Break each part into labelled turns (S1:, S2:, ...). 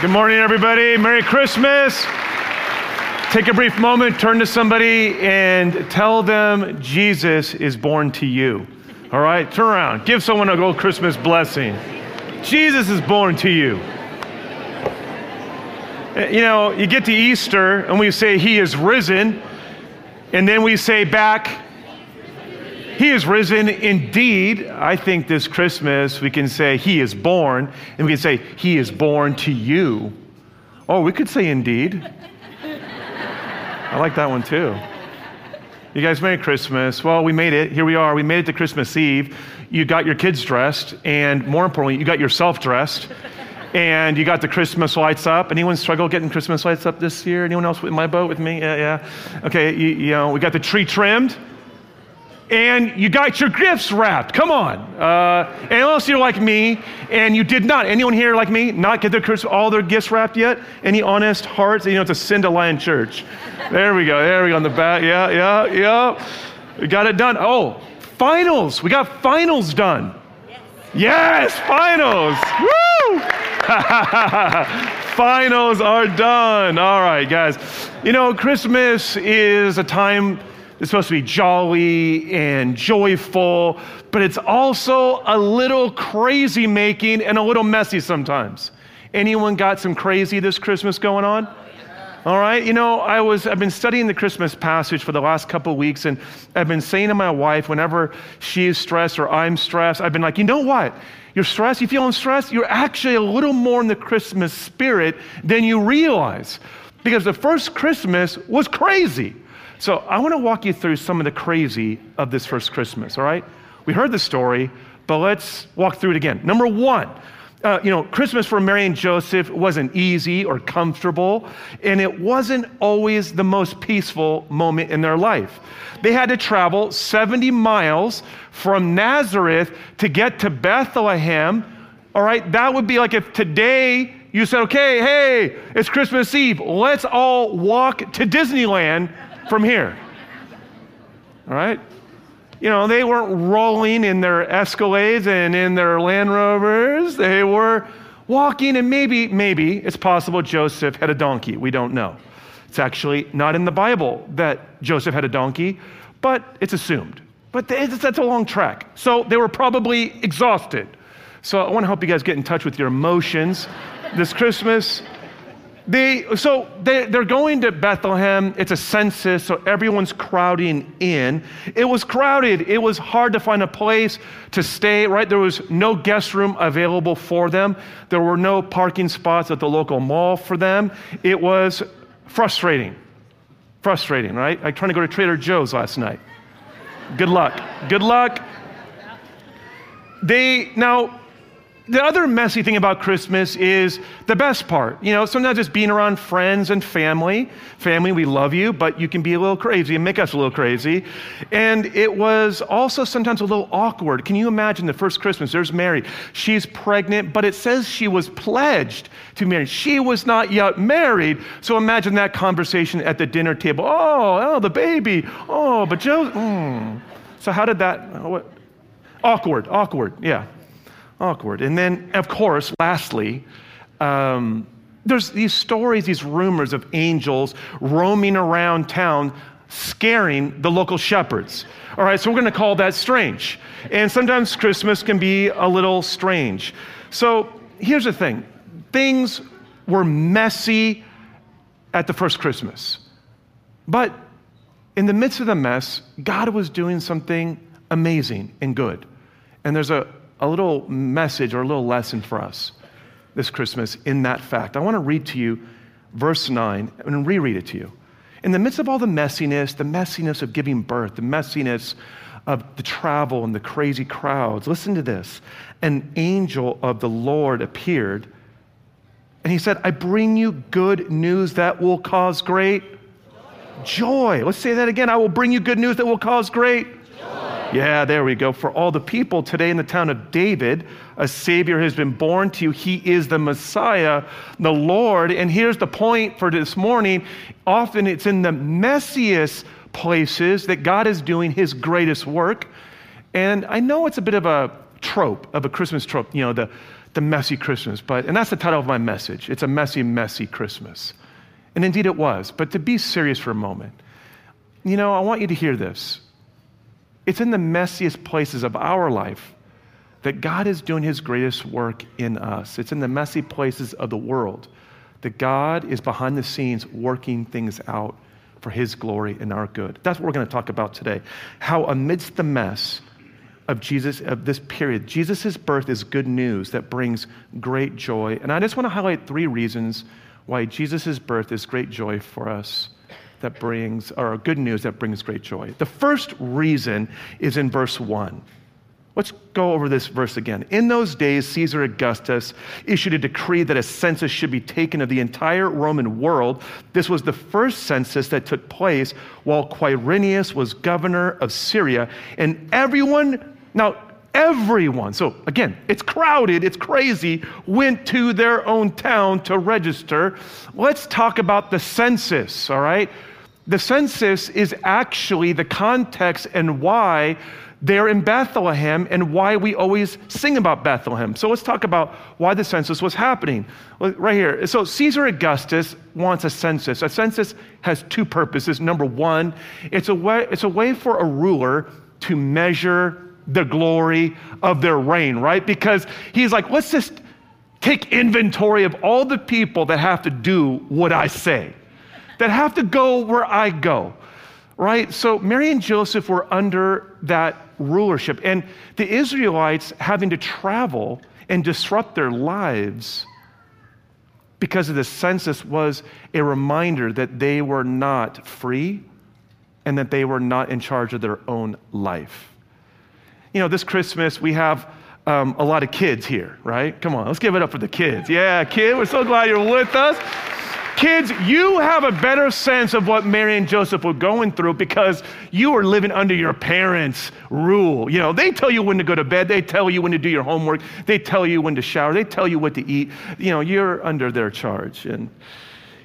S1: Good morning, everybody. Merry Christmas. Take a brief moment, turn to somebody, and tell them Jesus is born to you. All right? Turn around. Give someone a good Christmas blessing. Jesus is born to you. Eh, you know, you get to Easter and we say, He is risen. And then we say back, he is risen indeed. I think this Christmas we can say He is born, and we can say He is born to you. Oh, we could say indeed. I like that one too. You guys, Merry Christmas. Well, we made it. Here we are. We made it to Christmas Eve. You got your kids dressed, and more importantly, you got yourself dressed. And you got the Christmas lights up. Anyone struggle getting Christmas lights up this year? Anyone else in my boat with me? Yeah, yeah. Okay, you, you know, we got the tree trimmed and you got your gifts wrapped. Come on. Uh, unless you're like me and you did not, anyone here like me, not get their all their gifts wrapped yet? Any honest hearts? You know, it's a sin to lie in church. There we go. There we go on the back. Yeah, yeah, yeah. We got it done. Oh, finals. We got finals done. Yes, finals. Woo! finals are done. All right, guys. You know, Christmas is a time it's supposed to be jolly and joyful, but it's also a little crazy making and a little messy sometimes. Anyone got some crazy this Christmas going on? All right, you know, I was I've been studying the Christmas passage for the last couple weeks, and I've been saying to my wife whenever she is stressed or I'm stressed, I've been like, you know what? You're stressed, you feeling stressed, you're actually a little more in the Christmas spirit than you realize. Because the first Christmas was crazy. So I want to walk you through some of the crazy of this first Christmas, all right? We heard the story, but let's walk through it again. Number one, uh, you know, Christmas for Mary and Joseph wasn't easy or comfortable, and it wasn't always the most peaceful moment in their life. They had to travel 70 miles from Nazareth to get to Bethlehem. All right, that would be like if today you said, okay, hey, it's Christmas Eve, let's all walk to Disneyland from here. All right? You know, they weren't rolling in their Escalades and in their Land Rovers. They were walking, and maybe, maybe it's possible Joseph had a donkey. We don't know. It's actually not in the Bible that Joseph had a donkey, but it's assumed. But that's a long trek. So they were probably exhausted. So I want to help you guys get in touch with your emotions this Christmas. They, so they, they're going to Bethlehem. It's a census, so everyone's crowding in. It was crowded. It was hard to find a place to stay, right? There was no guest room available for them. There were no parking spots at the local mall for them. It was frustrating. Frustrating, right? I tried to go to Trader Joe's last night. Good luck. Good luck. They, now, the other messy thing about Christmas is the best part. You know, sometimes it's being around friends and family. Family, we love you, but you can be a little crazy and make us a little crazy. And it was also sometimes a little awkward. Can you imagine the first Christmas? There's Mary. She's pregnant, but it says she was pledged to marry. She was not yet married. So imagine that conversation at the dinner table. Oh, oh, the baby. Oh, but Joe. Mm. So how did that? What? Awkward, awkward, yeah awkward. And then, of course, lastly, um, there's these stories, these rumors of angels roaming around town scaring the local shepherds. All right, so we're going to call that strange. And sometimes Christmas can be a little strange. So here's the thing things were messy at the first Christmas. But in the midst of the mess, God was doing something amazing and good. And there's a, a little message or a little lesson for us this Christmas in that fact. I want to read to you verse 9 and reread it to you. In the midst of all the messiness, the messiness of giving birth, the messiness of the travel and the crazy crowds, listen to this. An angel of the Lord appeared and he said, I bring you good news that will cause great joy. Let's say that again. I will bring you good news that will cause great yeah, there we go. For all the people today in the town of David, a Savior has been born to you. He is the Messiah, the Lord. And here's the point for this morning often it's in the messiest places that God is doing His greatest work. And I know it's a bit of a trope, of a Christmas trope, you know, the, the messy Christmas, but, and that's the title of my message. It's a messy, messy Christmas. And indeed it was. But to be serious for a moment, you know, I want you to hear this. It's in the messiest places of our life that God is doing his greatest work in us. It's in the messy places of the world that God is behind the scenes working things out for his glory and our good. That's what we're going to talk about today. How amidst the mess of Jesus of this period, Jesus' birth is good news that brings great joy. And I just want to highlight three reasons why Jesus' birth is great joy for us that brings, or good news that brings great joy. The first reason is in verse 1. Let's go over this verse again. In those days, Caesar Augustus issued a decree that a census should be taken of the entire Roman world. This was the first census that took place while Quirinius was governor of Syria. And everyone, now, everyone, so again, it's crowded, it's crazy, went to their own town to register. Let's talk about the census, all right? The census is actually the context and why they're in Bethlehem and why we always sing about Bethlehem. So let's talk about why the census was happening. Right here. So Caesar Augustus wants a census. A census has two purposes. Number one, it's a way, it's a way for a ruler to measure the glory of their reign, right? Because he's like, let's just take inventory of all the people that have to do what I say, that have to go where I go right? So Mary and Joseph were under that rulership. And the Israelites having to travel and disrupt their lives because of the census was a reminder that they were not free and that they were not in charge of their own life. You know, this Christmas we have um, a lot of kids here, right? Come on, let's give it up for the kids. Yeah, kid, we're so glad you're with us. Kids, you have a better sense of what Mary and Joseph were going through because you were living under your parents' rule. You know, they tell you when to go to bed, they tell you when to do your homework, they tell you when to shower, they tell you what to eat. You know, you're under their charge. And,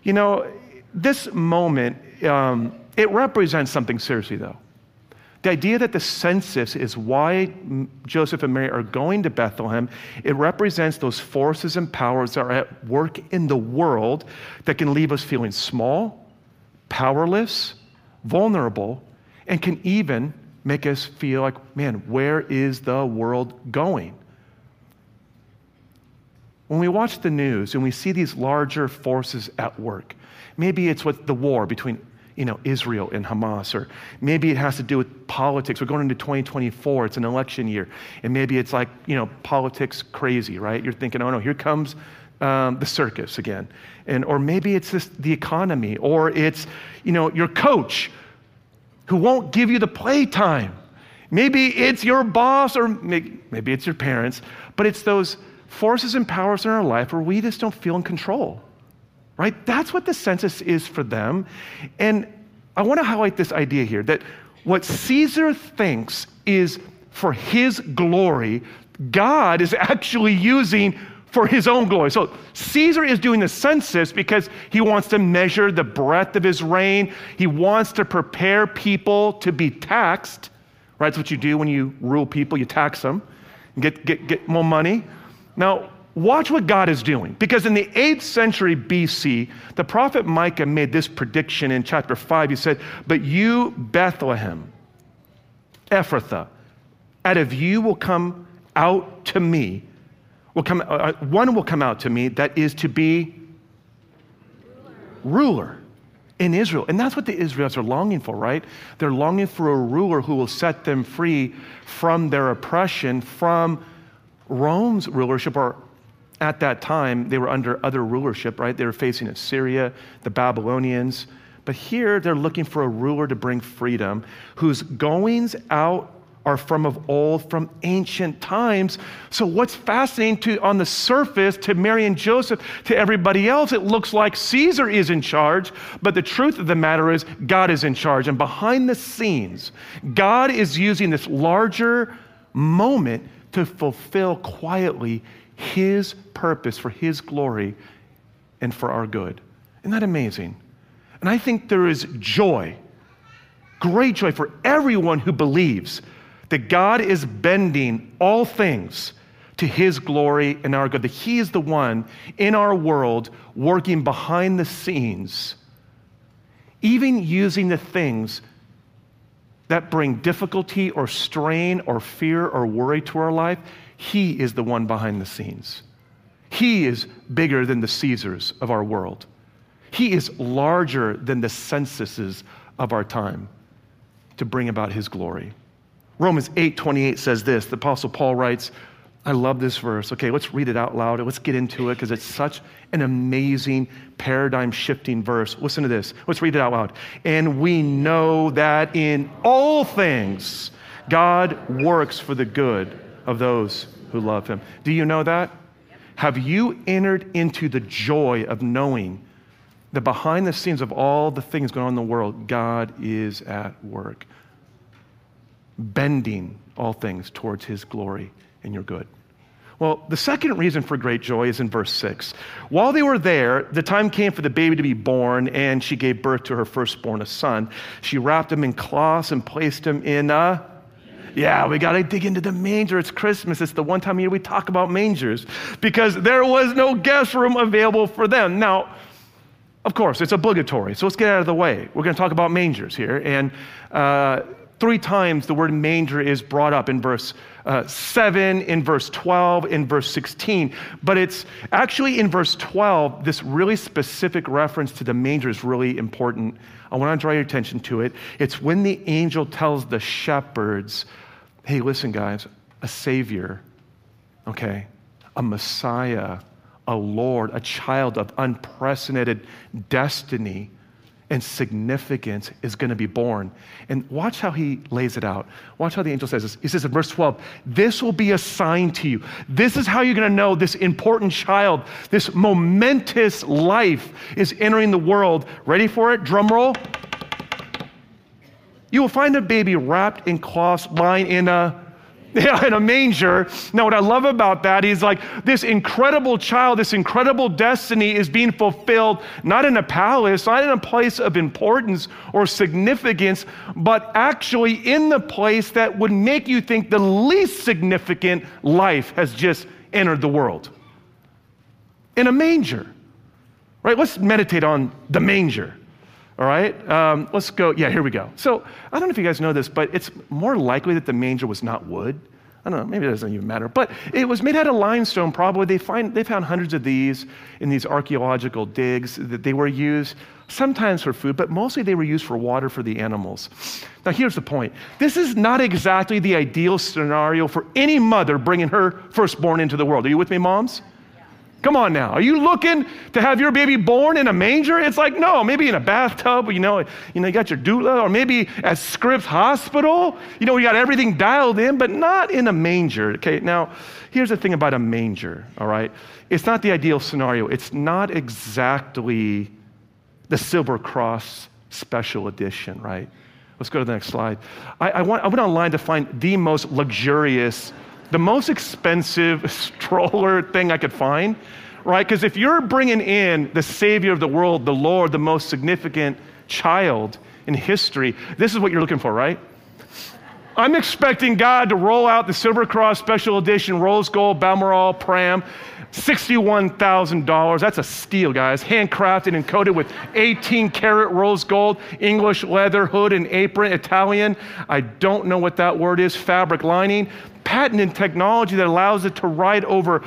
S1: you know, this moment, um, it represents something seriously, though. The idea that the census is why Joseph and Mary are going to Bethlehem, it represents those forces and powers that are at work in the world that can leave us feeling small, powerless, vulnerable, and can even make us feel like, man, where is the world going? When we watch the news and we see these larger forces at work, maybe it's with the war between you know, Israel and Hamas, or maybe it has to do with politics. We're going into 2024, it's an election year, and maybe it's like, you know, politics crazy, right? You're thinking, oh no, here comes um, the circus again. And, or maybe it's just the economy, or it's, you know, your coach who won't give you the playtime. Maybe it's your boss, or maybe, maybe it's your parents, but it's those forces and powers in our life where we just don't feel in control right? That's what the census is for them. And I want to highlight this idea here that what Caesar thinks is for his glory, God is actually using for his own glory. So Caesar is doing the census because he wants to measure the breadth of his reign. He wants to prepare people to be taxed. Right? That's what you do when you rule people, you tax them, get, get, get more money. Now, Watch what God is doing. Because in the 8th century BC, the prophet Micah made this prediction in chapter 5. He said, But you, Bethlehem, Ephrathah, out of you will come out to me, will come, uh, uh one will come out to me that is to be ruler in Israel. And that's what the Israelites are longing for, right? They're longing for a ruler who will set them free from their oppression, from Rome's rulership or at that time, they were under other rulership, right? They were facing Assyria, the Babylonians. But here, they're looking for a ruler to bring freedom whose goings out are from of old, from ancient times. So, what's fascinating to, on the surface to Mary and Joseph, to everybody else, it looks like Caesar is in charge, but the truth of the matter is God is in charge. And behind the scenes, God is using this larger moment to fulfill quietly his purpose for His glory and for our good. Isn't that amazing? And I think there is joy, great joy for everyone who believes that God is bending all things to his glory and our good. That he is the one in our world working behind the scenes, even using the things that bring difficulty or strain or fear or worry to our life. He is the one behind the scenes. He is bigger than the Caesars of our world. He is larger than the censuses of our time to bring about his glory. Romans 8 28 says this. The Apostle Paul writes, I love this verse. Okay, let's read it out loud. Let's get into it because it's such an amazing paradigm shifting verse. Listen to this. Let's read it out loud. And we know that in all things, God works for the good of those who love him. Do you know that? Have you entered into the joy of knowing that behind the scenes of all the things going on in the world, God is at work, bending all things towards his glory and your good? Well, the second reason for great joy is in verse 6. While they were there, the time came for the baby to be born, and she gave birth to her firstborn, a son. She wrapped him in cloths and placed him in a yeah, we got to dig into the manger. It's Christmas. It's the one time year we talk about mangers because there was no guest room available for them. Now, of course, it's obligatory. So let's get out of the way. We're going to talk about mangers here. And uh, three times the word manger is brought up in verse uh, 7, in verse 12, in verse 16. But it's actually in verse 12, this really specific reference to the manger is really important. I want to draw your attention to it. It's when the angel tells the shepherds, hey, listen, guys, a Savior, okay, a Messiah, a Lord, a child of unprecedented destiny and significance is going to be born. And watch how he lays it out. Watch how the angel says this. He says in verse 12, This will be a sign to you. This is how you're going to know this important child, this momentous life is entering the world. Ready for it? Drum roll. You will find a baby wrapped in cloths, lying in a yeah, in a manger. Now, what I love about that is like this incredible child, this incredible destiny is being fulfilled not in a palace, not in a place of importance or significance, but actually in the place that would make you think the least significant life has just entered the world. In a manger, right? Let's meditate on the manger. All right, um, let's go. Yeah, here we go. So I don't know if you guys know this, but it's more likely that the manger was not wood. I don't know, maybe it doesn't even matter. But it was made out of limestone, probably. They, find, they found hundreds of these in these archaeological digs that they were used sometimes for food, but mostly they were used for water for the animals. Now, here's the point this is not exactly the ideal scenario for any mother bringing her firstborn into the world. Are you with me, moms? Come on now. Are you looking to have your baby born in a manger? It's like, no, maybe in a bathtub, you know, you know, you got your doula, or maybe at Scripps Hospital. You know, you got everything dialed in, but not in a manger. Okay, now here's the thing about a manger, all right? It's not the ideal scenario. It's not exactly the Silver Cross special edition, right? Let's go to the next slide. I, I, I went online to find the most luxurious the most expensive stroller thing I could find, right? Because if you're bringing in the Savior of the world, the Lord, the most significant child in history, this is what you're looking for, right? I'm expecting God to roll out the Silver Cross Special Edition Rose Gold Balmoral Pram $61,000. That's a steal, guys. Handcrafted and coated with 18 karat rose gold, English leather, hood and apron, Italian. I don't know what that word is, fabric lining. Patented technology that allows it to ride over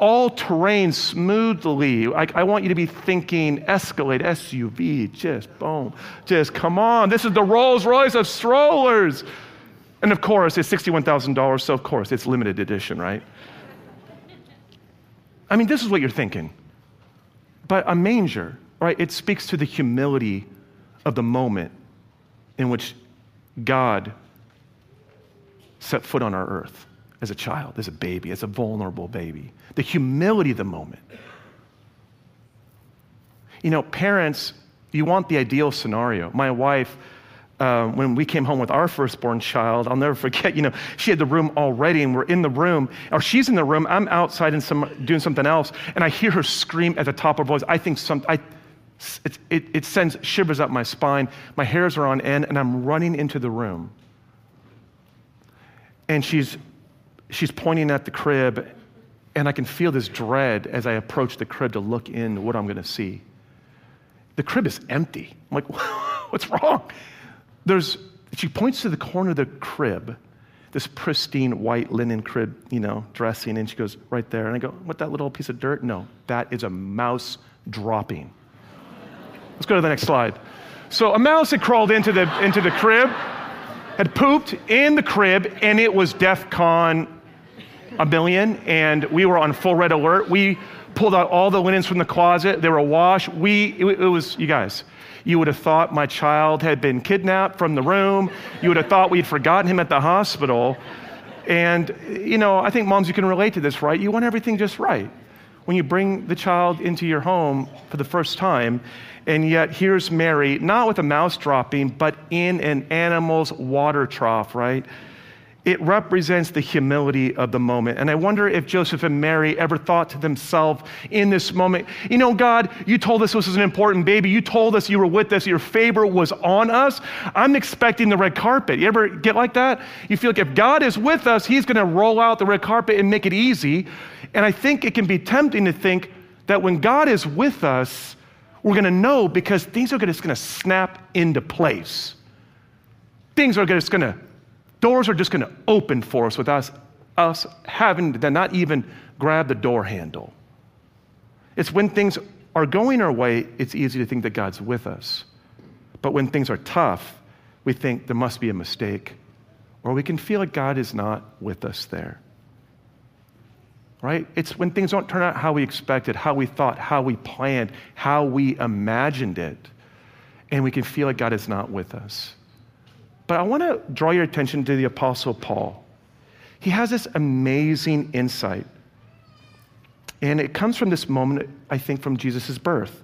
S1: all terrain smoothly. I, I, want you to be thinking Escalade, SUV, just boom, just come on. This is the Rolls Royce of strollers. And of course, it's $61,000, so of course, it's limited edition, right? I mean, this is what you're thinking. But a manger, right, it speaks to the humility of the moment in which God set foot on our earth as a child, as a baby, as a vulnerable baby. The humility of the moment. You know, parents, you want the ideal scenario. My wife, uh, when we came home with our firstborn child, I'll never forget, you know, she had the room all ready and we're in the room, or she's in the room, I'm outside and some, doing something else, and I hear her scream at the top of her voice. I think some, I, it, it, it sends shivers up my spine. My hairs are on end, and I'm running into the room. And she's, she's pointing at the crib, And I can feel this dread as I approach the crib to look in what I'm going to see. The crib is empty. I'm like, what's wrong? There's, she points to the corner of the crib, this pristine white linen crib, you know, dressing, and she goes, right there. And I go, what, that little piece of dirt? No, that is a mouse dropping. Let's go to the next slide. So a mouse had crawled into the, into the crib, had pooped in the crib, and it was DEF CON a million, and we were on full red alert. We pulled out all the linens from the closet. They were washed. We, it, it was, you guys, you would have thought my child had been kidnapped from the room. You would have thought we'd forgotten him at the hospital. And, you know, I think moms, you can relate to this, right? You want everything just right. When you bring the child into your home for the first time, and yet here's Mary, not with a mouse dropping, but in an animal's water trough, right? it represents the humility of the moment. And I wonder if Joseph and Mary ever thought to themselves in this moment, you know, God, you told us this was an important baby. You told us you were with us. Your favor was on us. I'm expecting the red carpet. You ever get like that? You feel like if God is with us, He's going to roll out the red carpet and make it easy. And I think it can be tempting to think that when God is with us, we're going to know because things are just going to snap into place. Things are just going to Doors are just going to open for us without us, us having to not even grab the door handle. It's when things are going our way, it's easy to think that God's with us. But when things are tough, we think there must be a mistake, or we can feel like God is not with us there. Right? It's when things don't turn out how we expected, how we thought, how we planned, how we imagined it, and we can feel like God is not with us. But I want to draw your attention to the Apostle Paul. He has this amazing insight. And it comes from this moment, I think, from Jesus' birth.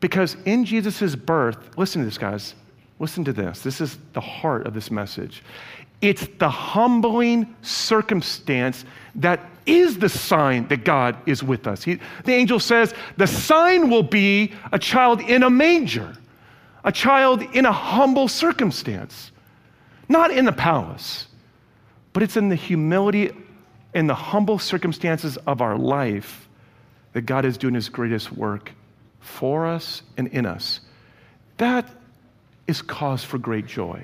S1: Because in Jesus' birth, listen to this, guys. Listen to this. This is the heart of this message. It's the humbling circumstance that is the sign that God is with us. He, the angel says, The sign will be a child in a manger a child in a humble circumstance, not in the palace, but it's in the humility and the humble circumstances of our life that God is doing his greatest work for us and in us. That is cause for great joy.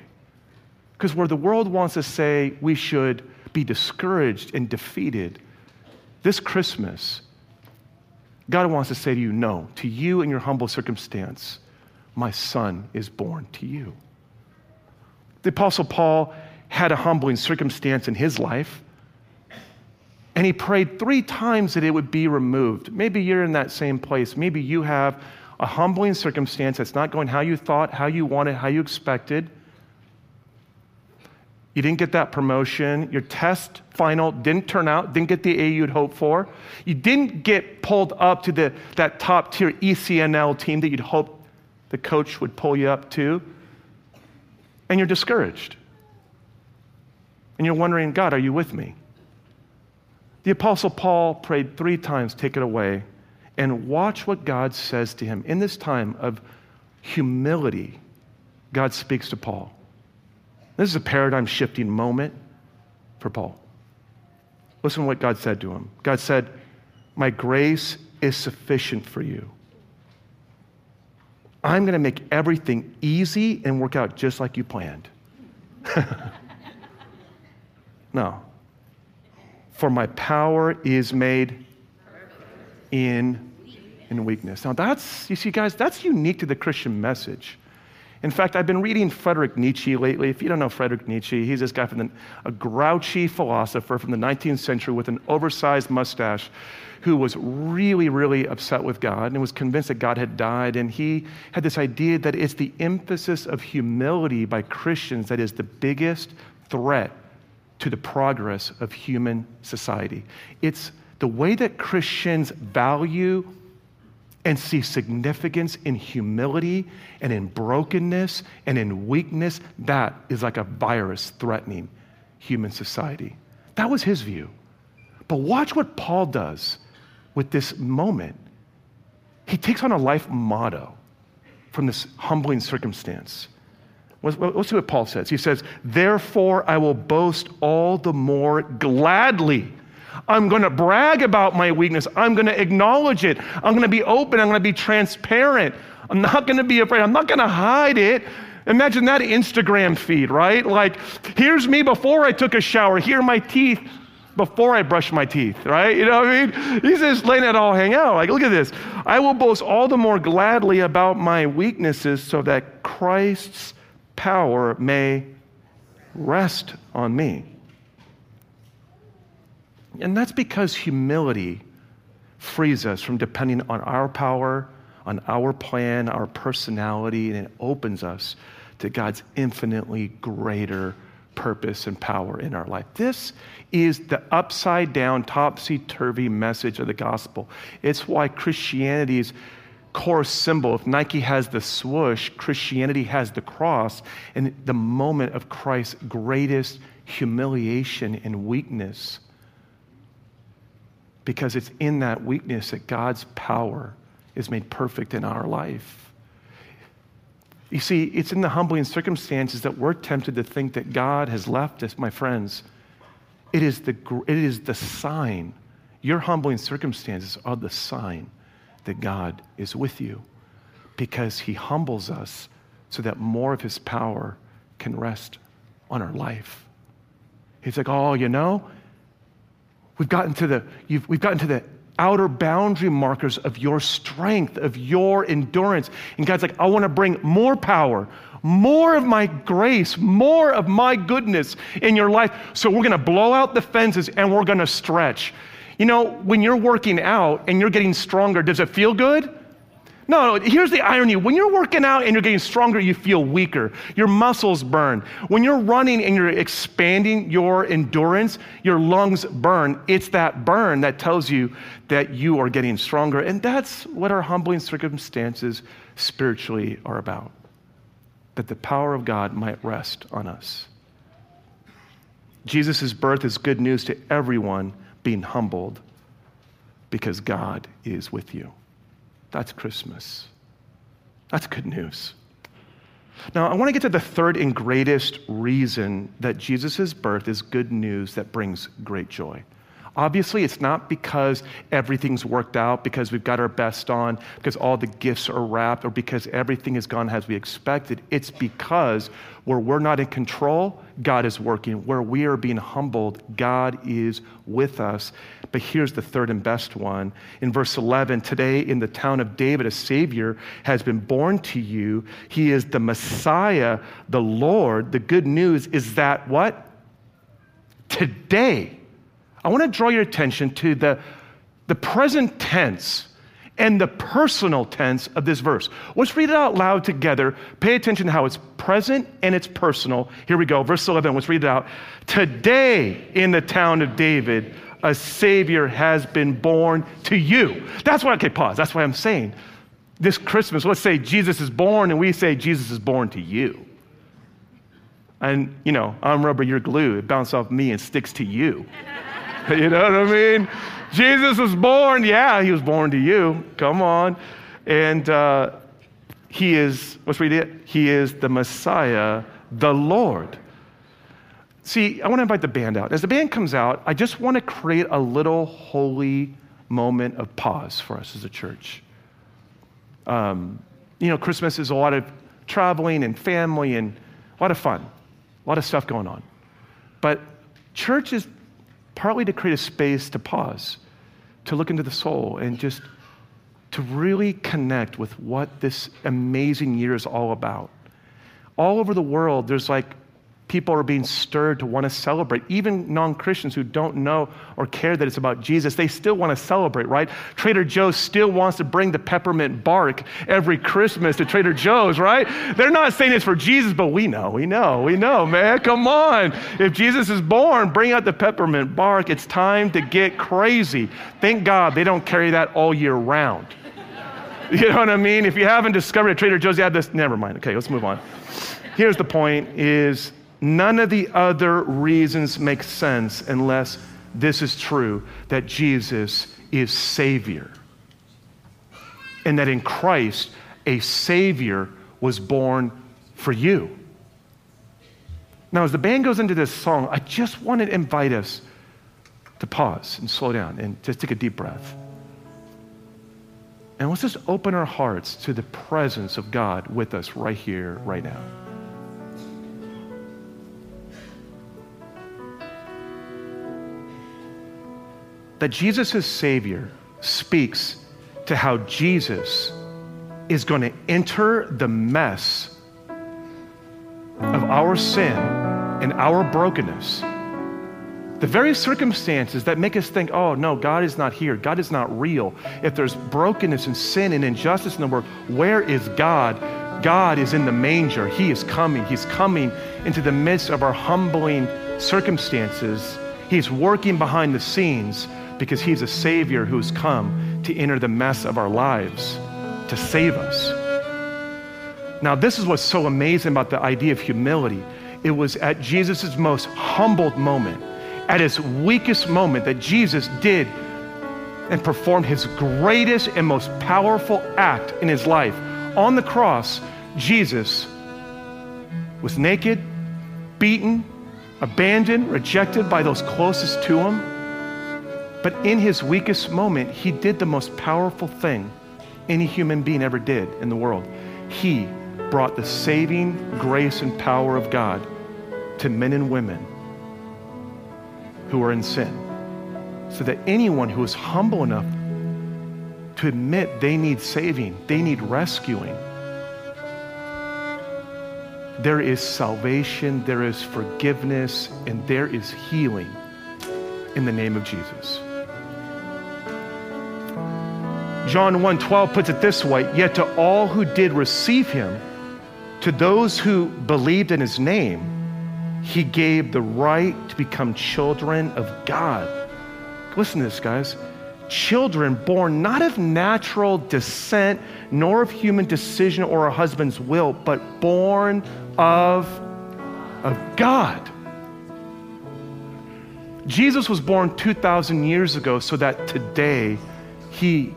S1: Because where the world wants to say we should be discouraged and defeated, this Christmas, God wants to say to you, no, to you in your humble circumstance my son is born to you. The Apostle Paul had a humbling circumstance in his life, and he prayed three times that it would be removed. Maybe you're in that same place. Maybe you have a humbling circumstance that's not going how you thought, how you wanted, how you expected. You didn't get that promotion. Your test final didn't turn out, didn't get the A you'd hoped for. You didn't get pulled up to the, that top tier ECNL team that you'd hoped the coach would pull you up to, and you're discouraged. And you're wondering, God, are you with me? The Apostle Paul prayed three times, take it away, and watch what God says to him. In this time of humility, God speaks to Paul. This is a paradigm shifting moment for Paul. Listen to what God said to him. God said, My grace is sufficient for you I'm going to make everything easy and work out just like you planned. no. For my power is made in, in weakness. Now, that's, you see, guys, that's unique to the Christian message. In fact, I've been reading Frederick Nietzsche lately. If you don't know Frederick Nietzsche, he's this guy from the, a grouchy philosopher from the 19th century with an oversized mustache who was really, really upset with God and was convinced that God had died. And he had this idea that it's the emphasis of humility by Christians that is the biggest threat to the progress of human society. It's the way that Christians value and see significance in humility and in brokenness and in weakness, that is like a virus threatening human society. That was his view. But watch what Paul does with this moment. He takes on a life motto from this humbling circumstance. Let's see what Paul says. He says, Therefore, I will boast all the more gladly I'm going to brag about my weakness. I'm going to acknowledge it. I'm going to be open. I'm going to be transparent. I'm not going to be afraid. I'm not going to hide it. Imagine that Instagram feed, right? Like, here's me before I took a shower. Here are my teeth before I brush my teeth, right? You know what I mean? He's just letting it all hang out. Like, look at this. I will boast all the more gladly about my weaknesses so that Christ's power may rest on me. And that's because humility frees us from depending on our power, on our plan, our personality, and it opens us to God's infinitely greater purpose and power in our life. This is the upside down, topsy turvy message of the gospel. It's why Christianity's core symbol, if Nike has the swoosh, Christianity has the cross, and the moment of Christ's greatest humiliation and weakness. Because it's in that weakness that God's power is made perfect in our life. You see, it's in the humbling circumstances that we're tempted to think that God has left us, my friends. It is the, it is the sign. Your humbling circumstances are the sign that God is with you because he humbles us so that more of his power can rest on our life. He's like, oh, you know, we've gotten to the, we've gotten to the outer boundary markers of your strength, of your endurance. And God's like, I want to bring more power, more of my grace, more of my goodness in your life. So we're going to blow out the fences and we're going to stretch. You know, when you're working out and you're getting stronger, does it feel good? No, no, here's the irony. When you're working out and you're getting stronger, you feel weaker. Your muscles burn. When you're running and you're expanding your endurance, your lungs burn. It's that burn that tells you that you are getting stronger. And that's what our humbling circumstances spiritually are about that the power of God might rest on us. Jesus' birth is good news to everyone being humbled because God is with you. That's Christmas. That's good news. Now, I want to get to the third and greatest reason that Jesus' birth is good news that brings great joy. Obviously, it's not because everything's worked out, because we've got our best on, because all the gifts are wrapped, or because everything has gone as we expected. It's because where we're not in control, God is working. Where we are being humbled, God is with us. But here's the third and best one. In verse 11, today in the town of David, a Savior has been born to you. He is the Messiah, the Lord. The good news is that what? Today I want to draw your attention to the, the present tense and the personal tense of this verse. Let's read it out loud together. Pay attention to how it's present and it's personal. Here we go, verse 11. Let's read it out. Today in the town of David, a Savior has been born to you. That's why, okay, pause. That's why I'm saying this Christmas, let's say Jesus is born, and we say Jesus is born to you. And, you know, I'm rubber, you're glue. It bounces off me and sticks to you. you know what I mean? Jesus was born. Yeah, he was born to you. Come on. And uh, he is, let's read it. He is the Messiah, the Lord. See, I want to invite the band out. As the band comes out, I just want to create a little holy moment of pause for us as a church. Um, you know, Christmas is a lot of traveling and family and a lot of fun, a lot of stuff going on. But church is partly to create a space to pause, to look into the soul, and just to really connect with what this amazing year is all about. All over the world, there's like people are being stirred to want to celebrate. Even non Christians who don't know or care that it's about Jesus, they still want to celebrate, right? Trader Joe's still wants to bring the peppermint bark every Christmas to Trader Joe's, right? They're not saying it's for Jesus, but we know, we know, we know, man. Come on. If Jesus is born, bring out the peppermint bark. It's time to get crazy. Thank God they don't carry that all year round. You know what I mean? If you haven't discovered at Trader Joe's, you have this, never mind. Okay, let's move on. Here's the point is None of the other reasons make sense unless this is true that Jesus is Savior. And that in Christ, a Savior was born for you. Now, as the band goes into this song, I just want to invite us to pause and slow down and just take a deep breath. And let's just open our hearts to the presence of God with us right here, right now. That Jesus Savior speaks to how Jesus is going to enter the mess of our sin and our brokenness. The very circumstances that make us think, oh, no, God is not here. God is not real. If there's brokenness and sin and injustice in the world, where is God? God is in the manger. He is coming. He's coming into the midst of our humbling circumstances. He's working behind the scenes because He's a Savior who's come to enter the mess of our lives to save us. Now, this is what's so amazing about the idea of humility. It was at Jesus' most humbled moment, at his weakest moment, that Jesus did and performed his greatest and most powerful act in his life. On the cross, Jesus was naked, beaten, abandoned, rejected by those closest to him. But in his weakest moment, he did the most powerful thing any human being ever did in the world. He brought the saving grace and power of God to men and women who are in sin. So that anyone who is humble enough to admit they need saving, they need rescuing, there is salvation, there is forgiveness, and there is healing in the name of Jesus. John 1:12 puts it this way, yet to all who did receive him, to those who believed in his name, he gave the right to become children of God. Listen to this, guys. Children born not of natural descent, nor of human decision or a husband's will, but born of, of God. Jesus was born 2,000 years ago so that today he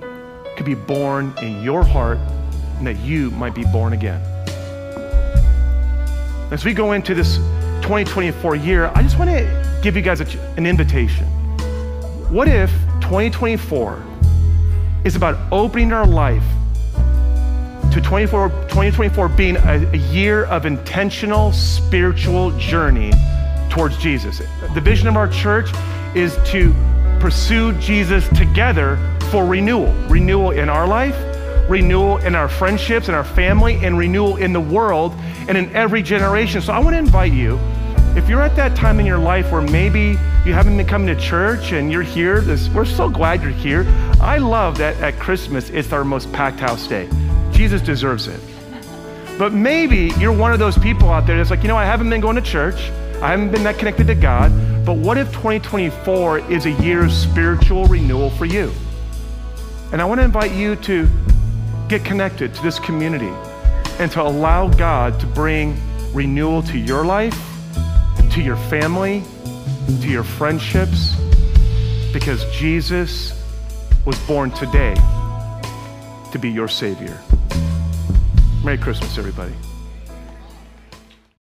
S1: could be born in your heart and that you might be born again. As we go into this 2024 year, I just want to give you guys a, an invitation. What if 2024 is about opening our life to 24, 2024 being a, a year of intentional spiritual journey towards Jesus? The vision of our church is to pursue Jesus together for renewal renewal in our life, renewal in our friendships, and our family, and renewal in the world and in every generation. So I want to invite you, if you're at that time in your life where maybe you haven't been coming to church and you're here, this, we're so glad you're here. I love that at Christmas it's our most packed house day. Jesus deserves it. But maybe you're one of those people out there that's like, you know, I haven't been going to church. I haven't been that connected to God. But what if 2024 is a year of spiritual renewal for you? And I want to invite you to get connected to this community and to allow God to bring renewal to your life, to your family, to your friendships, because Jesus was born today to be your Savior. Merry Christmas, everybody.